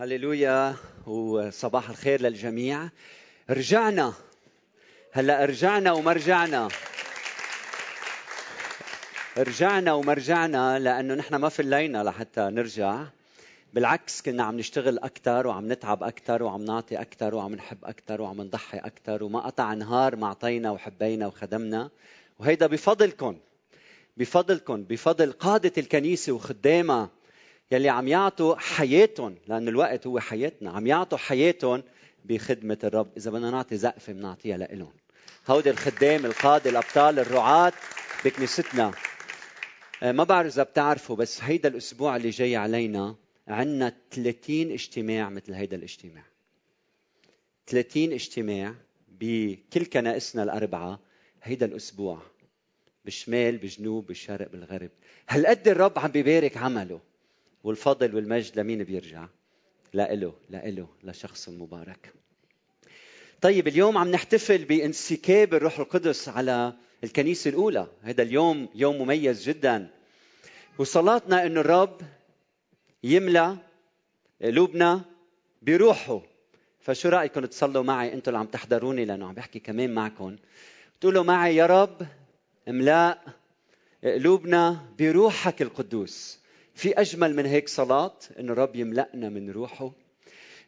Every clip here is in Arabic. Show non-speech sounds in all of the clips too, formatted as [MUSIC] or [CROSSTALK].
هللويا وصباح الخير للجميع. رجعنا هلا رجعنا وما رجعنا رجعنا وما رجعنا لأنه نحن ما فلينا لحتى نرجع. بالعكس كنا عم نشتغل أكثر وعم نتعب أكثر وعم نعطي أكثر وعم نحب أكثر وعم نضحي أكثر وما قطع نهار ما أعطينا وحبينا وخدمنا. وهيدا بفضلكم بفضلكم بفضل قادة الكنيسة وخدامها يلي عم يعطوا حياتهم لأن الوقت هو حياتنا. عم يعطوا حياتهم بخدمة الرب. إذا بدنا نعطي زقفة بنعطيها لإلهم. هودي الخدام القادة الأبطال الرعاة بكنيستنا. آه، ما بعرف إذا بتعرفوا بس هيدا الأسبوع اللي جاي علينا عندنا 30 اجتماع مثل هيدا الاجتماع. 30 اجتماع بكل كنائسنا الأربعة هيدا الأسبوع. بالشمال بالجنوب بالشرق بالغرب. هالقد الرب عم بيبارك عمله. والفضل والمجد لمين بيرجع؟ لإله لإله لشخص مبارك. طيب اليوم عم نحتفل بانسكاب الروح القدس على الكنيسة الأولى. هذا اليوم يوم مميز جدا. وصلاتنا أن الرب يملى قلوبنا بروحه. فشو رأيكم تصلوا معي؟ أنتم اللي عم تحضروني لأنه عم بحكي كمان معكم. تقولوا معي يا رب املاء قلوبنا بروحك القدوس. في أجمل من هيك صلاة إنه الرب يملأنا من روحه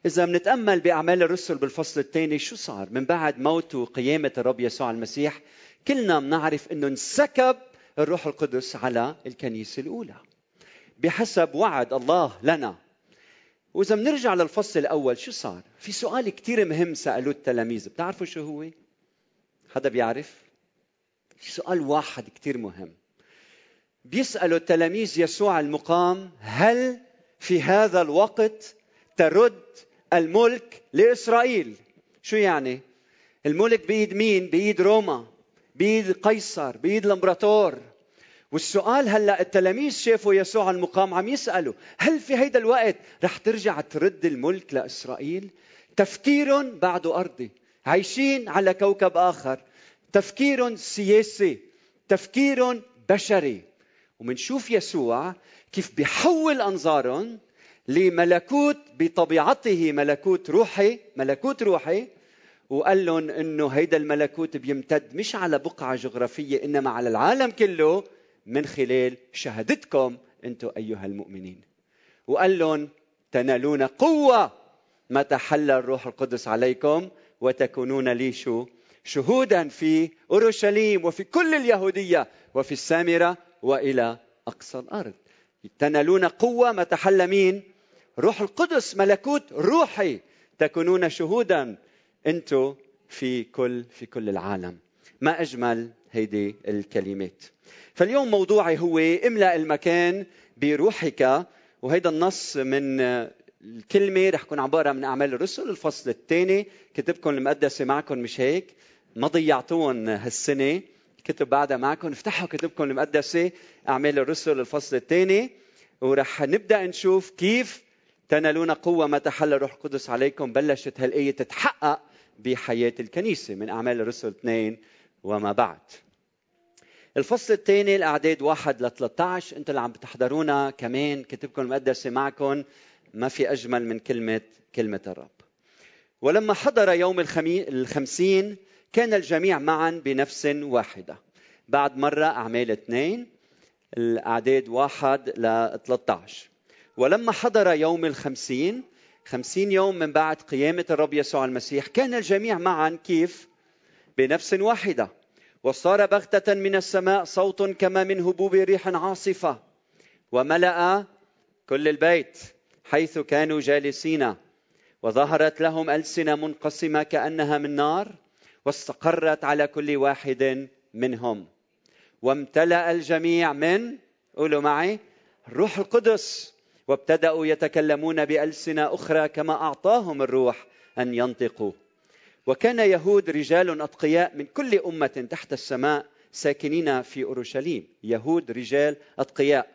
إذا بنتأمل بأعمال الرسل بالفصل الثاني شو صار من بعد موت وقيامة الرب يسوع المسيح كلنا بنعرف إنه انسكب الروح القدس على الكنيسة الأولى بحسب وعد الله لنا وإذا بنرجع للفصل الأول شو صار؟ في سؤال كثير مهم سألوه التلاميذ بتعرفوا شو هو؟ حدا بيعرف؟ سؤال واحد كثير مهم بيسألوا التلاميذ يسوع المقام هل في هذا الوقت ترد الملك لإسرائيل؟ شو يعني؟ الملك بيد مين؟ بيد روما بيد قيصر بيد الإمبراطور. والسؤال هلأ التلاميذ شافوا يسوع المقام عم يسألوا هل في هيدا الوقت رح ترجع ترد الملك لإسرائيل؟ تفكير بعد ارضي عايشين على كوكب آخر. تفكير سياسي. تفكير بشري. ومنشوف يسوع كيف بيحول أنظارهم لملكوت بطبيعته ملكوت روحي ملكوت روحي وقال لهم إنه هيدا الملكوت بيمتد مش على بقعة جغرافية إنما على العالم كله من خلال شهادتكم أنتم أيها المؤمنين. وقال لهم تنالون قوة متى حل الروح القدس عليكم وتكونون لي شو؟ شهودا في أورشليم وفي كل اليهودية وفي السامرة وإلى أقصى الأرض. تنالون قوة ما تحل مين روح القدس ملكوت روحي. تكونون شهودا أنتم في كل في كل العالم. ما أجمل هيدي الكلمات. فاليوم موضوعي هو املأ المكان بروحك. وهيدا النص من الكلمة رح كون عبارة من أعمال الرسل. الفصل الثاني كتبكم المقدسة معكم مش هيك؟ ما ضيعتوهم هالسنة. كتب بعدها معكم. افتحوا كتبكم المقدسة أعمال الرسل الفصل الثاني. ورح نبدأ نشوف كيف تنالون قوة ما تحل الروح القدس عليكم. بلشت هالآية تتحقق بحياة الكنيسة من أعمال الرسل اثنين وما بعد. الفصل الثاني الأعداد واحد ل 13 أنتم اللي عم بتحضرونا كمان. كتبكم المقدسة معكم. ما في أجمل من كلمة كلمة الرب. ولما حضر يوم الخمسين كان الجميع معا بنفس واحدة. بعد مرة أعمال اثنين الأعداد واحد ل 13 ولما حضر يوم الخمسين خمسين يوم من بعد قيامة الرب يسوع المسيح كان الجميع معا كيف؟ بنفس واحدة. وصار بغتة من السماء صوت كما من هبوب ريح عاصفة. وملأ كل البيت حيث كانوا جالسين. وظهرت لهم ألسنة منقسمة كأنها من نار. واستقرت على كل واحد منهم. وامتلأ الجميع من قولوا معي الروح القدس. وابتدأوا يتكلمون بألسنة أخرى كما أعطاهم الروح أن ينطقوا. وكان يهود رجال أتقياء من كل أمة تحت السماء ساكنين في أورشليم. يهود رجال أتقياء.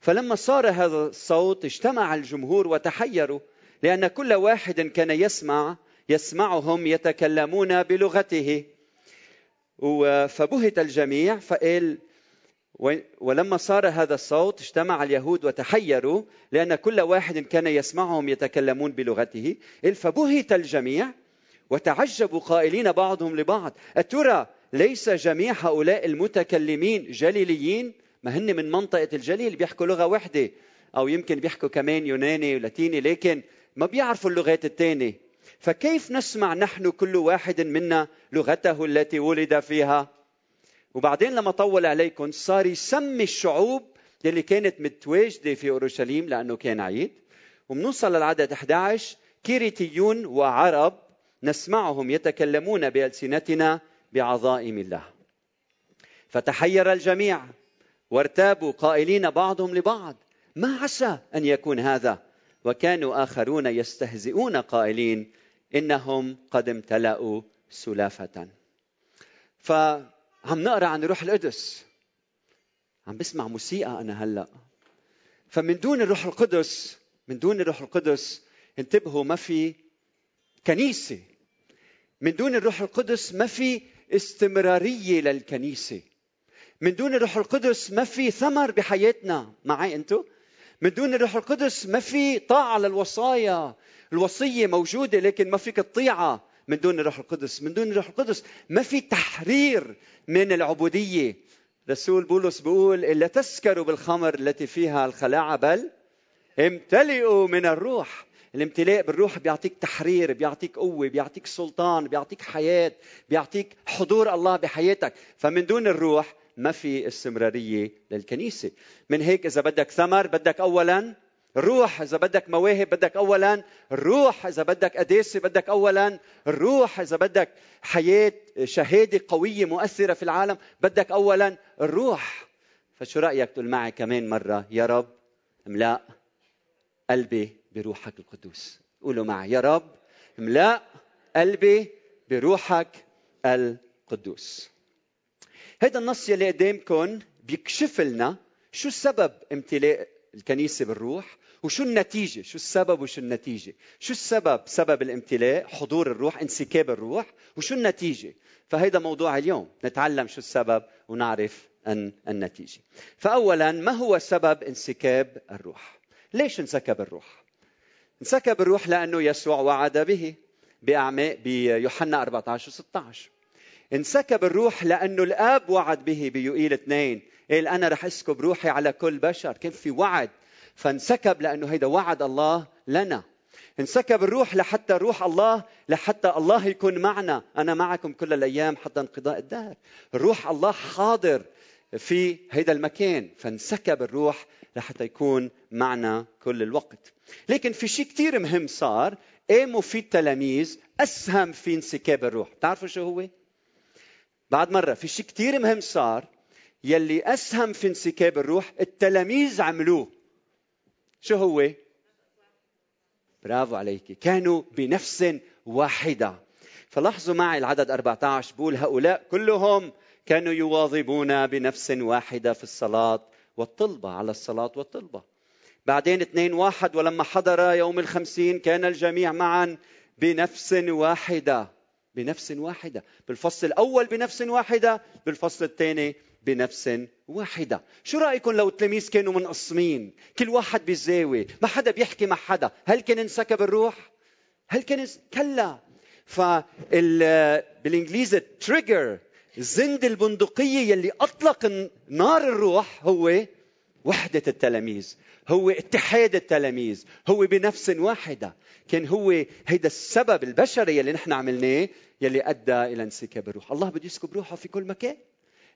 فلما صار هذا الصوت اجتمع الجمهور وتحيروا لأن كل واحد كان يسمع يسمعهم يتكلمون بلغته. فبهت الجميع فقال ولما صار هذا الصوت اجتمع اليهود وتحيروا لأن كل واحد كان يسمعهم يتكلمون بلغته. فبهت الجميع وتعجبوا قائلين بعضهم لبعض أترى ليس جميع هؤلاء المتكلمين جليليين؟ ما هن من منطقة الجليل بيحكوا لغة واحدة أو يمكن بيحكوا كمان يوناني ولاتيني لكن ما بيعرفوا اللغات الثانية فكيف نسمع نحن كل واحد منا لغته التي ولد فيها؟ وبعدين لما طول عليكم صار يسمي الشعوب يلي كانت متواجدة في أورشليم لأنه كان عيد. وبنوصل للعدد 11 كيريتيون وعرب نسمعهم يتكلمون بألسنتنا بعظائم الله. فتحير الجميع وارتابوا قائلين بعضهم لبعض ما عسى أن يكون هذا؟ وكانوا آخرون يستهزئون قائلين إنهم قد امتلأوا سلافة. ف عم نقرأ عن روح القدس. عم بسمع موسيقى أنا هلأ. فمن دون الروح القدس من دون الروح القدس انتبهوا ما في كنيسة. من دون الروح القدس ما في استمرارية للكنيسة. من دون الروح القدس ما في ثمر بحياتنا. معي أنتم من دون الروح القدس ما في طاعة للوصايا. الوصية موجودة لكن ما فيك تطيعها من دون الروح القدس. من دون الروح القدس ما في تحرير من العبودية. رسول بولس بيقول إلا تسكروا بالخمر التي فيها الخلاعة بل امتلئوا من الروح. الامتلاء بالروح بيعطيك تحرير بيعطيك قوة بيعطيك سلطان بيعطيك حياة بيعطيك حضور الله بحياتك. فمن دون الروح ما في استمرارية للكنيسة. من هيك إذا بدك ثمر بدك أولا الروح إذا بدك مواهب بدك أولا الروح إذا بدك قداسة بدك أولا الروح إذا بدك حياة شهادة قوية مؤثرة في العالم بدك أولا الروح فشو رأيك تقول معي كمان مرة؟ يا رب املأ قلبي بروحك القدوس. قولوا معي يا رب املأ قلبي بروحك القدوس. هذا النص يلي قدامكم بيكشف لنا شو سبب امتلاء الكنيسة بالروح وشو النتيجة؟ شو السبب وشو النتيجة؟ شو السبب؟ سبب الامتلاء حضور الروح انسكاب الروح. وشو النتيجة؟ فهيدا موضوع اليوم. نتعلم شو السبب ونعرف أن النتيجة. فأولا ما هو سبب انسكاب الروح؟ ليش انسكب الروح؟ انسكب الروح لأنه يسوع وعد به بأعمال بيوحنا 14 و 16 انسكب الروح لأنه الآب وعد به بيوئيل اثنين. قال أنا رح أسكب روحي على كل بشر. كان في وعد. فانسكب لأنه هيدا وعد الله لنا. انسكب الروح لحتى روح الله لحتى الله يكون معنا. أنا معكم كل الأيام حتى انقضاء الدهر. روح الله حاضر في هيدا المكان. فانسكب الروح لحتى يكون معنا كل الوقت. لكن في شيء كثير مهم صار. قاموا في التلاميذ أسهم في انسكاب الروح. بتعرفوا شو هو؟ بعد مرة في شيء كثير مهم صار. يلي أسهم في انسكاب الروح التلاميذ عملوه. شو هو؟ برافو عليك. كانوا بنفس واحدة. فلاحظوا معي العدد 14 بقول هؤلاء كلهم كانوا يواظبون بنفس واحدة في الصلاة والطلبة على الصلاة والطلبة. بعدين اثنين واحد ولما حضر يوم الخمسين كان الجميع معا بنفس واحدة. بنفس واحدة. بالفصل الأول بنفس واحدة بالفصل الثاني بنفس واحدة. شو رأيكم لو التلاميذ كانوا منقسمين؟ كل واحد بالزاوية. ما حدا بيحكي مع حدا. هل كان انسكب الروح؟ هل كان كلا. فال بالإنجليزي trigger زند البندقية يلي أطلق نار الروح هو وحدة التلاميذ هو اتحاد التلاميذ هو بنفس واحدة. كان هو هيدا السبب البشري يلي نحن عملناه يلي أدى إلى انسكاب الروح. الله بده يسكب روحه في كل مكان.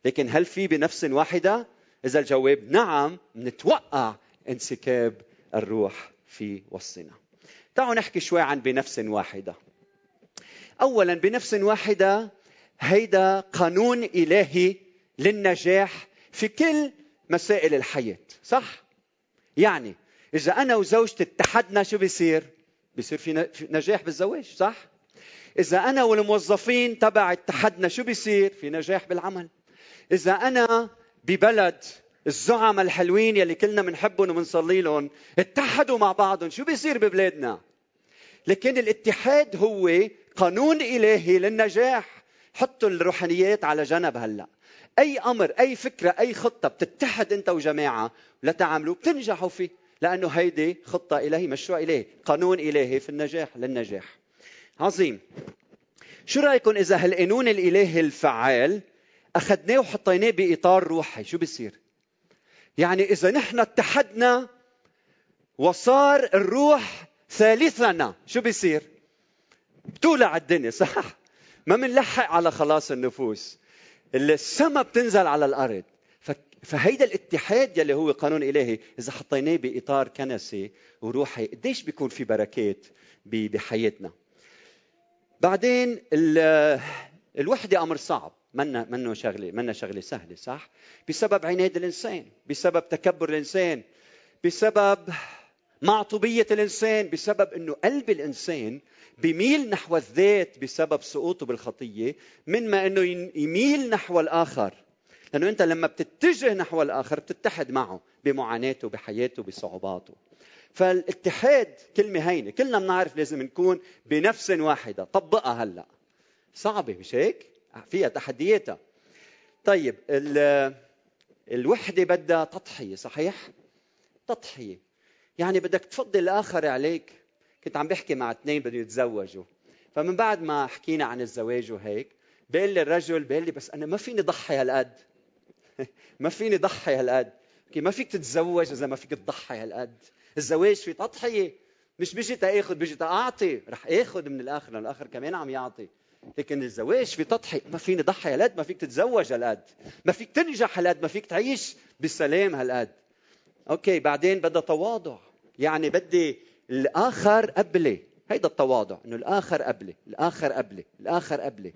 لكن هل في بنفس واحدة؟ إذا الجواب نعم نتوقع انسكاب الروح في وسطنا. تعالوا نحكي شوي عن بنفس واحدة. أولا بنفس واحدة هيدا قانون إلهي للنجاح في كل مسائل الحياة صح؟ يعني إذا أنا وزوجتي اتحدنا شو بيصير؟ بيصير في نجاح بالزواج صح؟ إذا أنا والموظفين تبع اتحدنا شو بيصير؟ في نجاح بالعمل إذا أنا ببلد الزعماء الحلوين يلي كلنا بنحبهم وبنصلي لهم اتحدوا مع بعضهم. شو بيصير ببلادنا؟ لكن الاتحاد هو قانون إلهي للنجاح. حطوا الروحانيات على جنب هلأ. أي أمر أي فكرة أي خطة بتتحد أنت وجماعة لتعملوا بتنجحوا فيه. لأنه هيدي خطة إلهية مشروع إلهي قانون إلهي في النجاح للنجاح. عظيم. شو رأيكم إذا هالقانون الإلهي الفعال أخذناه وحطيناه بإطار روحي. شو بصير يعني إذا نحن اتحدنا وصار الروح ثالثنا شو بيصير؟ بتولع الدنيا صح ما منلحق على خلاص النفوس. السما بتنزل على الأرض. فهيدا الاتحاد يلي هو قانون إلهي. إذا حطيناه بإطار كنسي وروحي قديش بيكون في بركات بحياتنا؟ بعدين الوحدة أمر صعب. منا منه شغلة منا شغلة سهلة صح؟ بسبب عناد الإنسان بسبب تكبر الإنسان بسبب معطوبيه الإنسان بسبب انه قلب الإنسان بيميل نحو الذات بسبب سقوطه بالخطية من ما انه يميل نحو الآخر. لأنه أنت لما بتتجه نحو الآخر بتتحد معه بمعاناته بحياته بصعوباته. فالاتحاد كلمة هينة كلنا بنعرف لازم نكون بنفس واحدة طبقها هلأ. صعبة مش هيك؟ فيها تحدياتها. طيب الوحدة بدها تضحية صحيح؟ تضحية. يعني بدك تفضل الآخر عليك. كنت عم بحكي مع اثنين بدهم يتزوجوا. فمن بعد ما حكينا عن الزواج وهيك بيقول لي الرجل بيقول لي بس أنا ما فيني ضحي هالقد. [LAUGHS] ما فيني ضحي هالقد. ما فيك تتزوج إذا ما فيك تضحي هالقد. الزواج في تضحية. مش بيجي تأخذ بيجي تأعطي. رح أخذ من الآخر لأن الآخر كمان عم يعطي. لكن الزواج في تضحي ما فيني ضحي هالقد؟ ما فيك تتزوج هالقد. ما فيك تنجح هالقد. ما فيك تعيش بسلام هالقد. أوكي بعدين بدها تواضع. يعني بدي الآخر قبلي. هيدا التواضع إنه الآخر قبلي الآخر قبلي الآخر قبلي.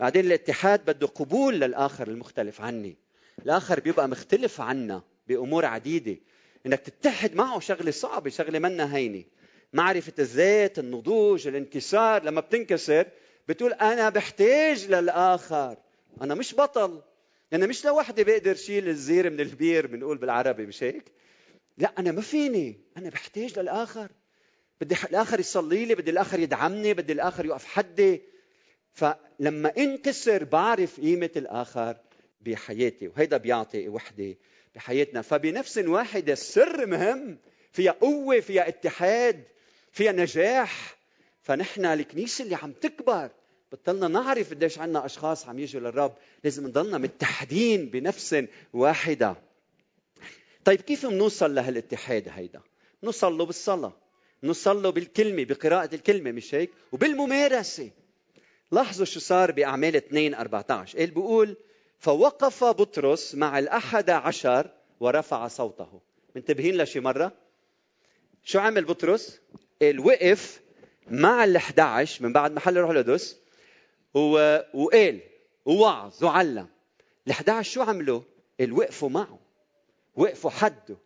بعدين الاتحاد بده قبول للآخر المختلف عني. الآخر بيبقى مختلف عنا بأمور عديدة. إنك تتحد معه شغلة صعبة شغلة منا هينة. معرفة الذات النضوج الانكسار. لما بتنكسر بتقول أنا بحتاج للآخر. أنا مش بطل. أنا مش لوحدي بقدر شيل الزير من البير بنقول بالعربي مش هيك؟ لا أنا ما فيني. أنا بحتاج للآخر. بدي الآخر يصلي لي بدي الآخر يدعمني بدي الآخر يقف حدي. فلما انكسر بعرف قيمة الآخر بحياتي وهيدا بيعطي وحدة بحياتنا. فبنفس واحدة السر مهم. فيها قوة فيها اتحاد فيها نجاح. فنحن الكنيسة اللي عم تكبر. بطلنا نعرف قديش عنا أشخاص عم يجوا للرب. لازم نضلنا متحدين بنفس واحدة. طيب كيف بنوصل لهالاتحاد هيدا؟ نوصل له بالصلاة. نوصل له بالكلمة بقراءة الكلمة مش هيك؟ وبالممارسة. لاحظوا شو صار بأعمال 2 14 قال بيقول فوقف بطرس مع الأحد عشر ورفع صوته. منتبهين لشي مرة؟ شو عمل بطرس؟ قال وقف مع ال 11 من بعد محل روح القدس. وقال ووعظ وعلم. ال 11 شو عملوا؟ قال وقفوا معه. وقفوا حده.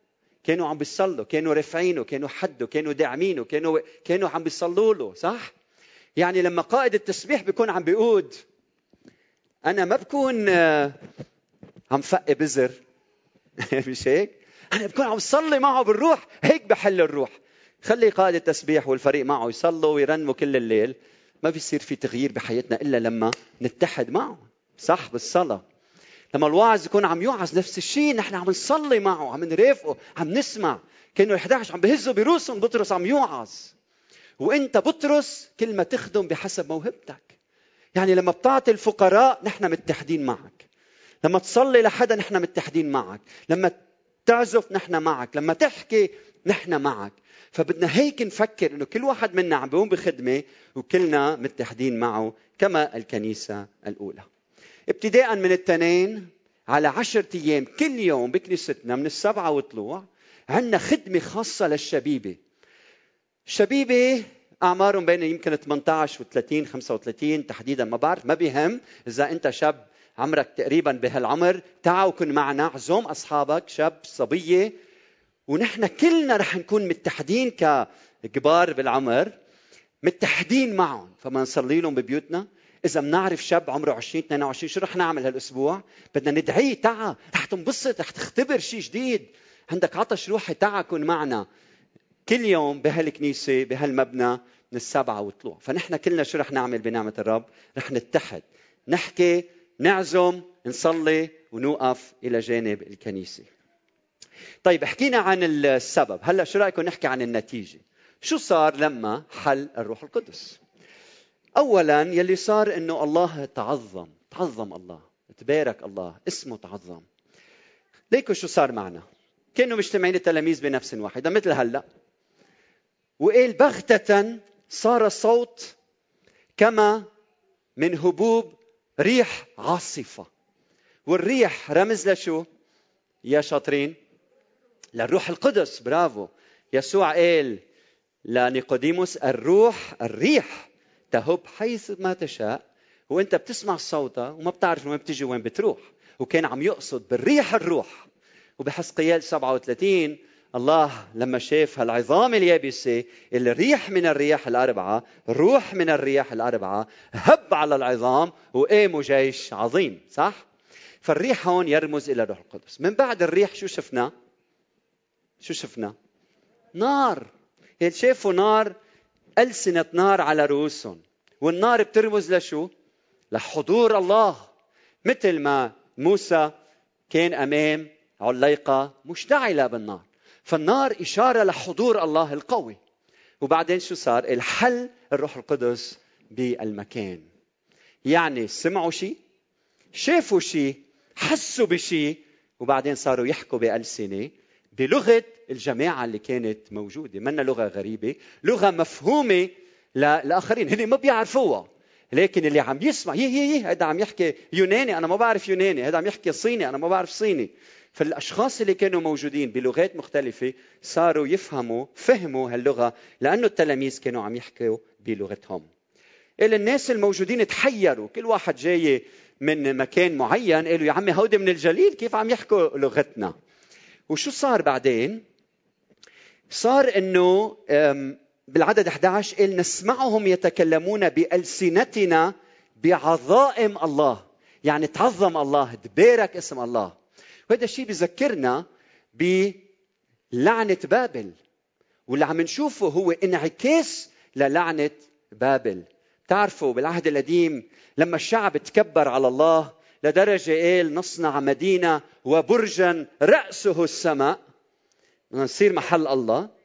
كانوا عم بيصلوا كانوا رافعينه كانوا حده كانوا داعمينه كانوا كانوا عم بيصلوا له صح؟ يعني لما قائد التسبيح بيكون عم بيقود أنا ما بكون آه، عم فق بزر. [LAUGHS] مش هيك؟ أنا بكون عم صلي معه بالروح هيك بحل الروح. خلي قائد التسبيح والفريق معه يصلوا ويرنموا كل الليل. ما بيصير في تغيير بحياتنا إلا لما نتحد معه صح؟ بالصلاة. لما الواعظ يكون عم يوعظ نفس الشيء نحن عم نصلي معه عم نرافقه عم نسمع. كانوا ال11 عم بهزوا برؤوسهم بطرس عم يوعظ. وإنت بطرس كل ما تخدم بحسب موهبتك. يعني لما بتعطي الفقراء نحن متحدين معك. لما تصلي لحدا نحن متحدين معك. لما تعزف نحن معك. لما تحكي نحن معك. فبدنا هيك نفكر إنه كل واحد منا عم بيقوم بخدمة وكلنا متحدين معه كما الكنيسة الأولى. ابتداء من التنين على عشرة أيام كل يوم بكنيستنا من السبعة وطلوع عندنا خدمة خاصة للشبيبة. الشبيبة أعمارهم بين يمكن 18 و 30 35 تحديدا ما بعرف ما بيهم إذا أنت شاب عمرك تقريبا بهالعمر. تعالوا كن معنا. عزوم أصحابك شاب صبية. ونحن كلنا رح نكون متحدين ككبار بالعمر متحدين معهم فما نصلي لهم ببيوتنا. إذا بنعرف شاب عمره 20 22 شو رح نعمل هالأسبوع؟ بدنا ندعيه تعا رح تنبسط رح تختبر شيء جديد. عندك عطش روحي تعا كن معنا. كل يوم بهالكنيسة بهالمبنى من السبعة وطلوع. فنحن كلنا شو رح نعمل بنعمة الرب؟ رح نتحد. نحكي نعزم نصلي ونوقف إلى جانب الكنيسة. طيب حكينا عن السبب. هلا شو رأيكم نحكي عن النتيجة؟ شو صار لما حل الروح القدس؟ اولا يلي صار إنه الله تعظم تعظم الله تبارك الله اسمه تعظم. ليكوا شو صار معنا؟ كانوا مجتمعين التلاميذ بنفس واحدة مثل هلا. وقال بغتة صار الصوت كما من هبوب ريح عاصفة. والريح رمز لشو؟ يا شاطرين للروح القدس. برافو. يسوع قال لنيقوديموس الروح الريح تهب حيث ما تشاء وانت بتسمع صوتها وما بتعرف وين بتجي وين بتروح وكان عم يقصد بالريح الروح. وبحسقيال 37 الله لما شاف هالعظام اليابسة الريح من الرياح الأربعة روح من الرياح الأربعة هب على العظام وقاموا جيش عظيم صح؟ فالريح هون يرمز إلى الروح القدس من بعد الريح شو شفنا؟ شو شفنا؟ نار شافوا نار ألسنة نار على رؤوسهم والنار بترمز لشو؟ لحضور الله مثل ما موسى كان أمام عليقة مشتعلة بالنار فالنار إشارة لحضور الله القوي. وبعدين شو صار؟ الحل الروح القدس بالمكان. يعني سمعوا شيء شافوا شيء حسوا بشيء وبعدين صاروا يحكوا بألسنة بلغة الجماعة اللي كانت موجودة. منا لغة غريبة لغة مفهومة للآخرين هن ما بيعرفوها. لكن اللي عم يسمع يي يي هذا عم يحكي يوناني أنا ما بعرف يوناني هذا عم يحكي صيني أنا ما بعرف صيني. فالأشخاص اللي كانوا موجودين بلغات مختلفة صاروا يفهموا فهموا هاللغة لأنه التلاميذ كانوا عم يحكوا بلغتهم. إلى الناس الموجودين تحيروا كل واحد جاي من مكان معين قالوا يا عمي هودي من الجليل كيف عم يحكوا لغتنا؟ وشو صار بعدين؟ صار إنه بالعدد 11 قال نسمعهم يتكلمون بألسنتنا بعظائم الله. يعني تعظم الله تبارك اسم الله. وهذا الشيء بذكرنا بلعنة بابل. واللي عم نشوفه هو انعكاس للعنة بابل. تعرفوا بالعهد القديم لما الشعب تكبر على الله لدرجة قال نصنع مدينة وبرجا رأسه السماء. نصير محل الله.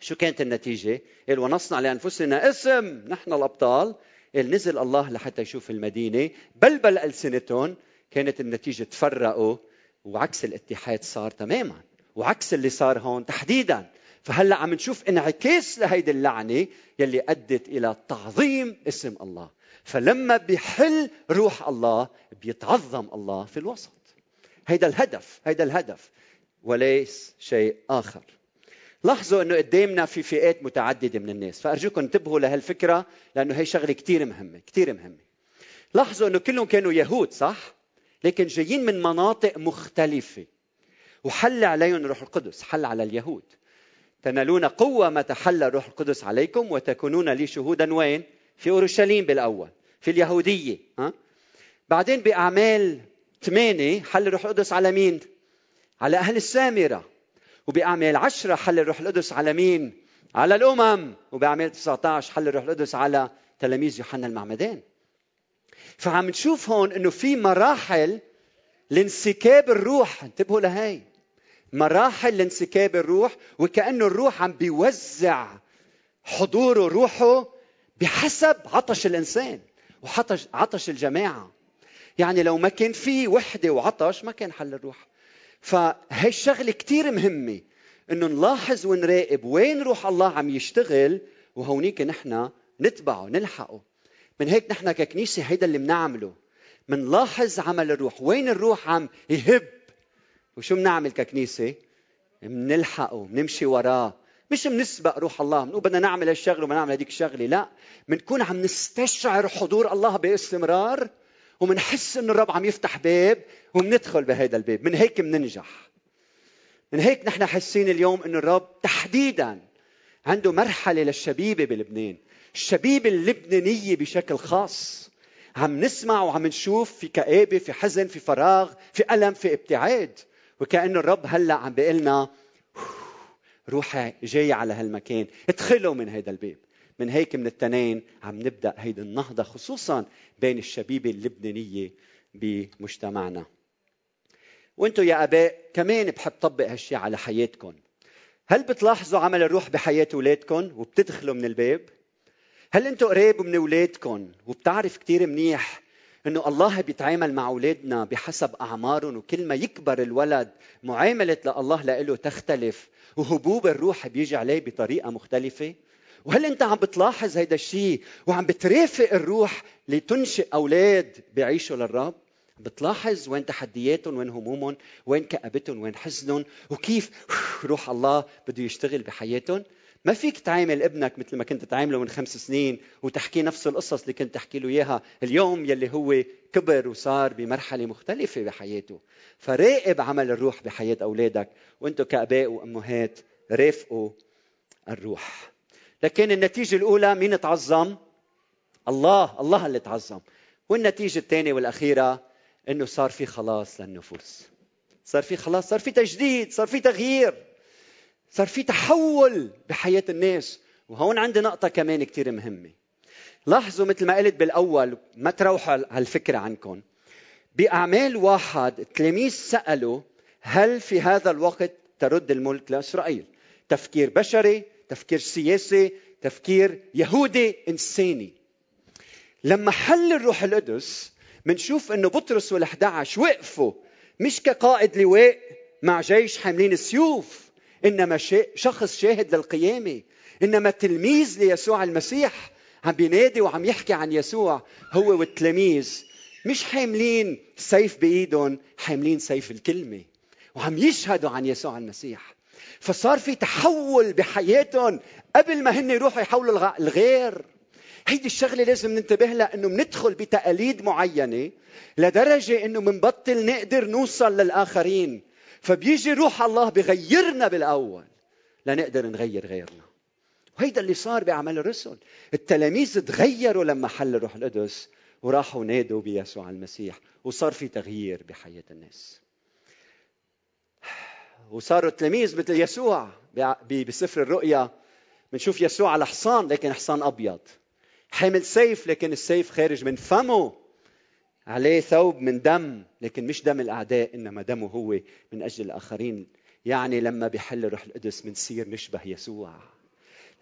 شو كانت النتيجة؟ قال ونصنع لأنفسنا اسم نحن الأبطال. قال نزل الله لحتى يشوف المدينة. بلبل ألسنتهم كانت النتيجة تفرقوا وعكس الاتحاد صار تماما وعكس اللي صار هون تحديدا. فهلأ عم نشوف انعكاس لهيدي اللعنة يلي أدت إلى تعظيم اسم الله. فلما بيحل روح الله بيتعظم الله في الوسط. هيدا الهدف هيدا الهدف وليس شيء آخر. لاحظوا إنه قدامنا في فئات متعددة من الناس فأرجوكم انتبهوا لهالفكرة لأنه هي شغلة كثير مهمة كثير مهمة لاحظوا إنه كلهم كانوا يهود صح لكن جايين من مناطق مختلفة وحل عليهم الروح القدس حل على اليهود تنالون قوة متى حل الروح القدس عليكم وتكونون لي شهودا وين؟ في أورشليم بالأول في اليهودية ها؟ بعدين بأعمال ثمانية حل الروح القدس على مين؟ على أهل السامرة وبأعمال عشرة حل الروح القدس على مين؟ على الأمم. وبأعمال 19 حل الروح القدس على تلاميذ يوحنا المعمدان. فعم نشوف هون إنه في مراحل لانسكاب الروح. انتبهوا لهي مراحل لانسكاب الروح وكأنه الروح عم بيوزع حضوره روحه بحسب عطش الإنسان وعطش عطش الجماعة. يعني لو ما كان في وحدة وعطش ما كان حل الروح. فهي الشغلة كتير مهمة إنه نلاحظ ونراقب وين روح الله عم يشتغل وهونيك نحن نتبعه نلحقه. من هيك نحن ككنيسة هيدا اللي بنعمله منلاحظ عمل الروح وين الروح عم يهب. وشو بنعمل ككنيسة؟ بنلحقه بنمشي وراه. مش بنسبق روح الله بنقول بدنا نعمل هالشغلة وبدنا نعمل هذيك الشغلة لا. بنكون عم نستشعر حضور الله باستمرار ومنحس إنه الرب عم يفتح باب وبندخل بهذا الباب. من هيك بننجح من هيك نحن حاسين اليوم إنه الرب تحديدا عنده مرحلة للشبيبة بلبنان. الشبيبة اللبنانية بشكل خاص. عم نسمع وعم نشوف في كآبة في حزن في فراغ في ألم في ابتعاد. وكأنه الرب هلأ عم بيقول لنا روحي جاي على هالمكان. ادخلوا من هذا الباب. من هيك من التنين عم نبدأ هيدي النهضة خصوصا بين الشبيبة اللبنانية بمجتمعنا. وأنتم يا أباء كمان بحب طبق هالشيء على حياتكم هل بتلاحظوا عمل الروح بحياة أولادكم وبتدخلوا من الباب؟ هل أنتم قريب من أولادكم وبتعرف كثير منيح إنه الله بيتعامل مع أولادنا بحسب اعمارهم وكل ما يكبر الولد معاملة الله له تختلف وهبوب الروح بيجي عليه بطريقة مختلفة؟ وهل انت عم بتلاحظ هيدا الشيء وعم بترافق الروح لتنشئ أولاد بيعيشوا للرب؟ بتلاحظ وين تحدياتهم وين همومهم وين كآبتهم وين حزنهم؟ وكيف [SIGHS] روح الله بده يشتغل بحياتهم؟ ما فيك تعامل ابنك مثل ما كنت تعامله من خمس سنين وتحكي نفس القصص اللي كنت تحكي له إياها اليوم يلي هو كبر وصار بمرحلة مختلفة بحياته. فراقب عمل الروح بحياة أولادك. وأنتم كآباء وأمهات رافقوا الروح. لكن النتيجة الأولى مين تعظم؟ الله الله اللي تعظم. والنتيجة الثانية والأخيرة إنه صار في خلاص للنفوس. صار في خلاص صار في تجديد صار في تغيير. صار في تحول بحياة الناس. وهون عندي نقطة كمان كتير مهمة. لاحظوا مثل ما قلت بالأول ما تروحوا هالفكرة عنكم. بأعمال واحد التلاميذ سألوا هل في هذا الوقت ترد الملك لإسرائيل؟ تفكير بشري تفكير سياسي تفكير يهودي إنساني. لما حل الروح القدس منشوف إنه بطرس وال11 وقفوا مش كقائد لواء مع جيش حاملين السيوف إنما شخص شاهد للقيامة. إنما تلميذ ليسوع المسيح عم بينادي وعم يحكي عن يسوع هو والتلاميذ. مش حاملين سيف بإيدهم حاملين سيف الكلمة. وعم يشهدوا عن يسوع المسيح. فصار في تحول بحياتهم قبل ما هن يروحوا يحولوا الغير. هيدي الشغلة لازم ننتبه لها إنه بندخل بتقاليد معينة لدرجة إنه منبطل نقدر نوصل للآخرين. فبيجي روح الله بغيرنا بالأول لنقدر نغير غيرنا. وهيدا اللي صار باعمال الرسل. التلاميذ تغيروا لما حل الروح القدس وراحوا نادوا بيسوع المسيح. وصار في تغيير بحياة الناس. وصاروا التلاميذ مثل يسوع بسفر الرؤيا. بنشوف يسوع على حصان لكن حصان أبيض. حامل سيف لكن السيف خارج من فمه. عليه ثوب من دم لكن مش دم الأعداء إنما دمه هو من أجل الآخرين. يعني لما بيحل الروح القدس بنصير نشبه يسوع.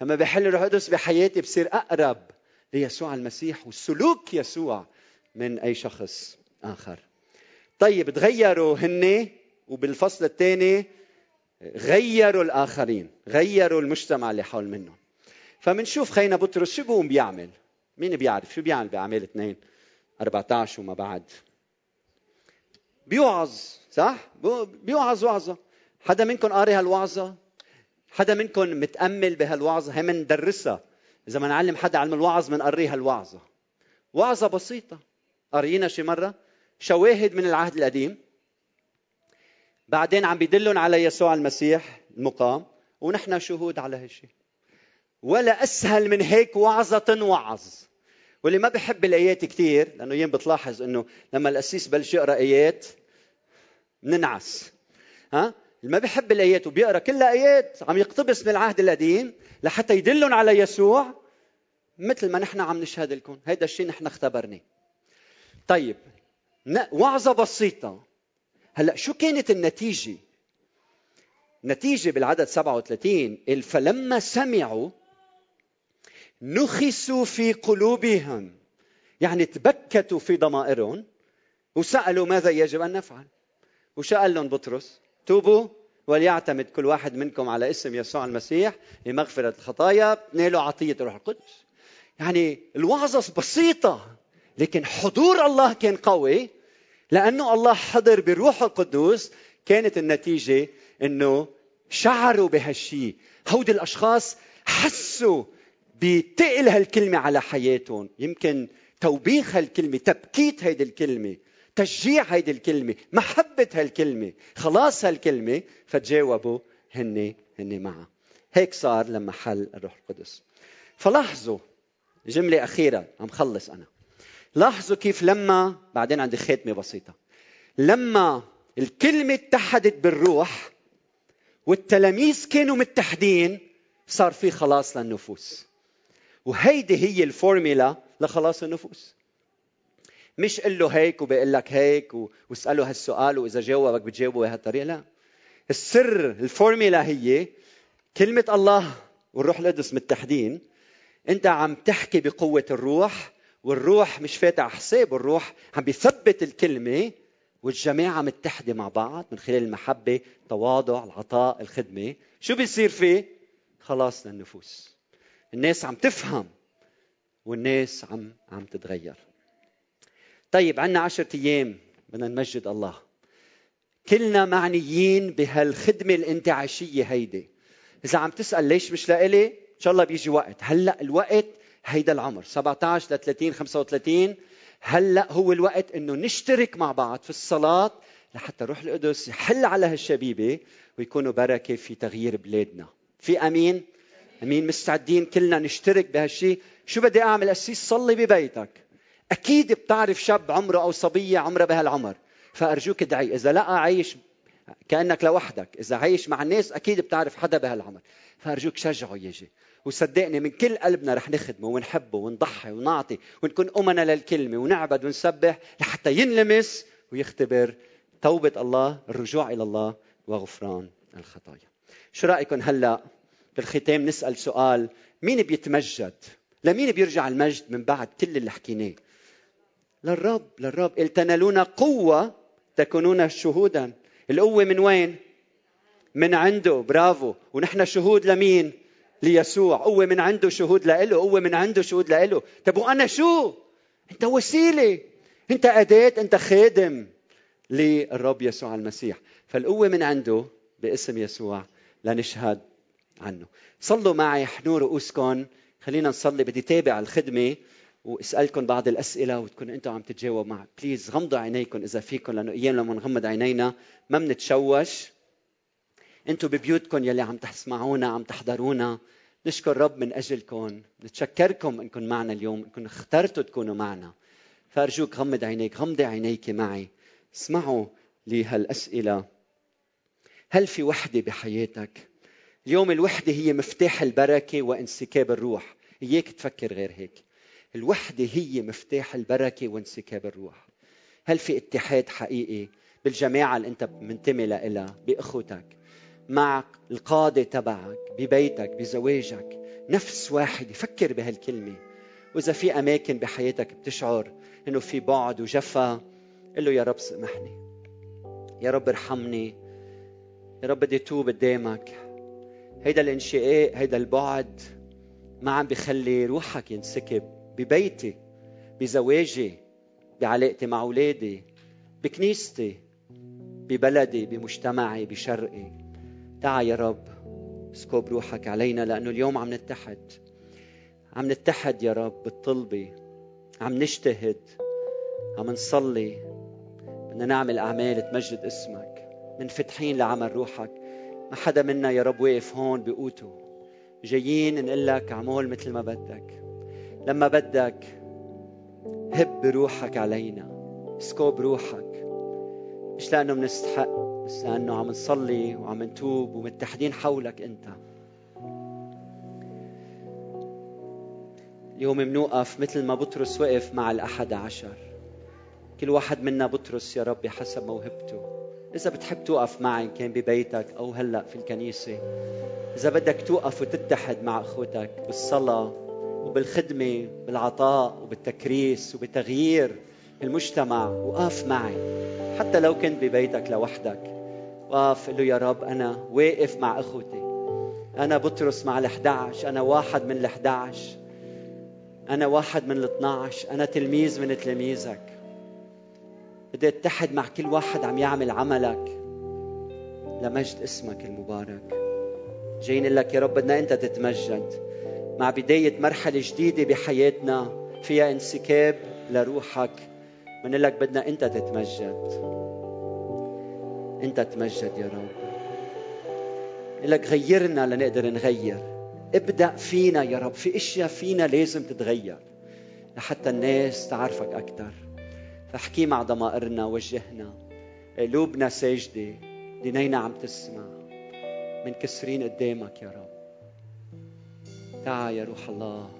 لما بيحل الروح القدس بحياتي بصير أقرب ليسوع المسيح وسلوك يسوع من أي شخص آخر. طيب تغيروا هن وبالفصل الثاني غيروا الآخرين غيروا المجتمع اللي حول منهم. فمنشوف خينا بطرس شو بيقوم بيعمل؟ مين بيعرف؟ شو بيعمل باعمال اثنين؟ 14 وما بعد. بيوعظ صح؟ بيوعظ وعظة. حدا منكم قاري هالوعظة؟ حدا منكم متأمل بهالوعظة؟ هي مندرسها إذا ما نعلم حدا علم الوعظ بنقري هالوعظة. وعظة بسيطة. قارينا شي مرة؟ شواهد من العهد القديم. بعدين عم بيدلهم على يسوع المسيح المقام ونحن شهود على هالشيء ولا أسهل من هيك وعظة وعظ. واللي ما بحب الآيات كثير لأنه يوم بتلاحظ إنه لما القسيس بلش يقرأ آيات بننعس ها؟ اللي ما بحب الآيات وبيقرأ كلها آيات عم يقتبس من العهد القديم لحتى يدلهم على يسوع مثل ما نحن عم نشهد لكم. هيدا الشيء نحن اختبرناه. طيب وعظة بسيطة. هلا شو كانت النتيجة؟ نتيجة بالعدد 37 فلما سمعوا نخسوا في قلوبهم يعني تبكتوا في ضمائرهم وسألوا ماذا يجب أن نفعل. وشو قال لهم بطرس توبوا وليعتمد كل واحد منكم على اسم يسوع المسيح لمغفرة الخطايا نالوا عطية الروح القدس. يعني الوعظة بسيطة لكن حضور الله كان قوي. لأنه الله حضر بالروح القدس كانت النتيجة أنه شعروا بهالشيء هودي الأشخاص حسوا بتقل هالكلمة على حياتهم. يمكن توبيخ هالكلمة تبكيت هيدي الكلمة تشجيع هيدي الكلمة محبة هالكلمة خلاص هالكلمة فتجاوبوا هن هن معها هيك صار لما حل الروح القدس. فلاحظوا جملة أخيرة عم خلص أنا. لاحظوا كيف لما بعدين عندي خاتمة بسيطة. لما الكلمة اتحدت بالروح والتلاميذ كانوا متحدين صار في خلاص للنفوس. وهيدي هي الفورميلا لخلاص النفوس. مش قل له هيك وبيقول لك هيك واسأله هالسؤال وإذا جاوبك بتجاوبه بهالطريقة لا. السر الفورميلا هي كلمة الله والروح القدس متحدين. أنت عم تحكي بقوة الروح والروح مش فاتح حساب الروح عم بيثبت الكلمة والجماعة متحدة مع بعض من خلال المحبة التواضع العطاء الخدمة. شو بيصير فيه خلاص للنفوس. الناس عم تفهم والناس عم عم تتغير. طيب عندنا عشرة أيام بدنا نمجد الله. كلنا معنيين بهالخدمة الانتعاشية هيدي. إذا عم تسأل ليش مش لإلي؟ إن شاء الله بيجي وقت. هلأ الوقت هيدا العمر 17 ل 30 35 هلأ هو الوقت إنه نشترك مع بعض في الصلاة لحتى روح القدس يحل على هالشبيبة ويكونوا بركة في تغيير بلادنا. في أمين؟ أمين مستعدين كلنا نشترك بهالشيء شو بدي أعمل اسيس صلي ببيتك. أكيد بتعرف شاب عمره أو صبية عمرها بهالعمر. فأرجوك ادعي إذا لأ عايش كأنك لوحدك. إذا عايش مع الناس أكيد بتعرف حدا بهالعمر. فأرجوك شجعه يجي. وصدقني من كل قلبنا رح نخدمه ونحبه ونضحي ونعطي ونكون أمنا للكلمة ونعبد ونسبح لحتى ينلمس ويختبر توبة الله الرجوع إلى الله وغفران الخطايا. شو رأيكم هلأ بالختام نسأل سؤال مين بيتمجد؟ لمين بيرجع المجد من بعد كل اللي حكيناه؟ للرب للرب. قل تنالون قوة تكونون شهودا. القوة من وين؟ من عنده. برافو. ونحن شهود لمين؟ ليسوع. قوة من عنده شهود لإله قوة من عنده شهود لإله. طب وأنا شو؟ أنت وسيلة. أنت أداة أنت خادم للرب يسوع المسيح. فالقوة من عنده باسم يسوع لنشهد عنه. صلوا معي حنوا رؤوسكم. خلينا نصلي. بدي تابع الخدمة واسألكم بعض الأسئلة وتكونوا أنتم عم تتجاوبوا معي. بليز غمضوا عينيكم إذا فيكم لأنه أيام لما نغمض عينينا ما بنتشوش أنتم ببيوتكم يلي عم تسمعونا عم تحضرونا. نشكر رب من أجلكم. نتشكركم انكم معنا اليوم انكم اخترتوا تكونوا معنا. فأرجوك غمض عينيك غمضي عينيك معي. اسمعوا لهالاسئله هل في وحدة بحياتك؟ اليوم الوحدة هي مفتاح البركة وانسكاب الروح. إياك تفكر غير هيك. الوحدة هي مفتاح البركة وانسكاب الروح. هل في اتحاد حقيقي بالجماعة اللي أنت منتمي لها؟ بأخوتك. مع القادة تبعك ببيتك بزواجك. نفس واحد فكر بهالكلمة. وإذا في أماكن بحياتك بتشعر إنه في بعد وجفا قل له يا رب سامحني. يا رب ارحمني. يا رب بدي توب قدامك. هيدا الانشقاق هيدا البعد ما عم بخلي روحك ينسكب. ببيتي بزواجي بعلاقتي مع أولادي بكنيستي ببلدي بمجتمعي بشرقي. تعا يا رب اسكب روحك علينا لأنه اليوم عم نتحد. عم نتحد يا رب بالطلبة عم نجتهد عم نصلي. بدنا نعمل أعمال تمجد اسمك. منفتحين لعمل روحك. ما حدا منا يا رب واقف هون بقوته. جايين نقول لك عمول مثل ما بدك. لما بدك هب روحك علينا. سكوب روحك. مش لأنه بنستحق بس لأنه عم نصلي وعم نتوب ومتحدين حولك أنت. اليوم بنوقف مثل ما بطرس وقف مع الأحد عشر. كل واحد منا بطرس يا رب حسب موهبته. إذا بتحب توقف معي كان ببيتك أو هلأ في الكنيسة. إذا بدك توقف وتتحد مع أخوتك بالصلاة وبالخدمة بالعطاء وبالتكريس وبتغيير المجتمع وقف معي. حتى لو كنت ببيتك لوحدك. وقف له يا رب أنا واقف مع أخوتي. أنا بطرس مع ال11 أنا واحد من ال11 أنا واحد من ال12 أنا تلميذ من تلاميذك بدي أتحد مع كل واحد عم يعمل عملك. لمجد اسمك المبارك. جايين لك يا رب بدنا أنت تتمجد. مع بداية مرحلة جديدة بحياتنا فيها انسكاب لروحك. بنقول لك بدنا أنت تتمجد. انت تمجد يا رب. لك غيرنا لنقدر نغير. ابدأ فينا يا رب. في أشياء فينا لازم تتغير لحتى الناس تعرفك أكثر فاحكي مع ضمائرنا وجهنا. قلوبنا ساجدة. دينينا عم تسمع. منكسرين قدامك يا رب. تعا يا روح الله.